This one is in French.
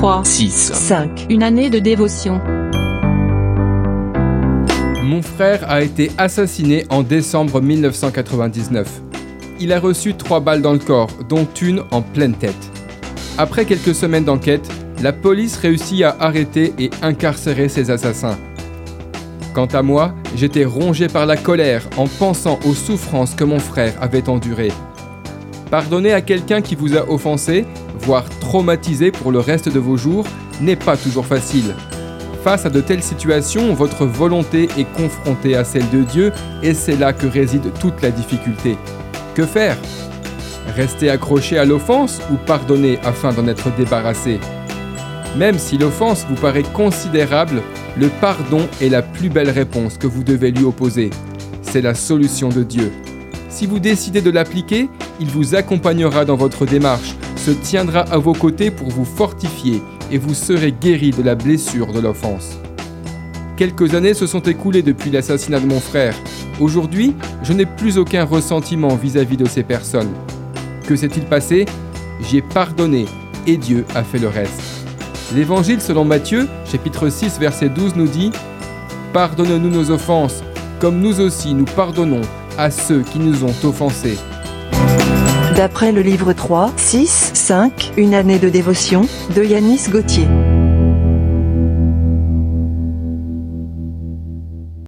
3, 6, 5. une année de dévotion. Mon frère a été assassiné en décembre 1999. Il a reçu trois balles dans le corps, dont une en pleine tête. Après quelques semaines d'enquête, la police réussit à arrêter et incarcérer ces assassins. Quant à moi, j'étais rongé par la colère en pensant aux souffrances que mon frère avait endurées. Pardonner à quelqu'un qui vous a offensé, voire traumatisé pour le reste de vos jours, n'est pas toujours facile. Face à de telles situations, votre volonté est confrontée à celle de Dieu et c'est là que réside toute la difficulté. Que faire? Rester accroché à l'offense ou pardonner afin d'en être débarrassé? Même si l'offense vous paraît considérable, le pardon est la plus belle réponse que vous devez lui opposer. C'est la solution de Dieu. Si vous décidez de l'appliquer, il vous accompagnera dans votre démarche, se tiendra à vos côtés pour vous fortifier et vous serez guéri de la blessure de l'offense. Quelques années se sont écoulées depuis l'assassinat de mon frère. Aujourd'hui, je n'ai plus aucun ressentiment vis-à-vis de ces personnes. Que s'est-il passé? J'ai pardonné et Dieu a fait le reste. L'évangile selon Matthieu, chapitre 6, verset 12 nous dit Pardonne-nous nos offenses, comme nous aussi nous pardonnons à ceux qui nous ont offensés. D'après le livre 3, 6, 5, Une année de dévotion, de Yanis Gauthier.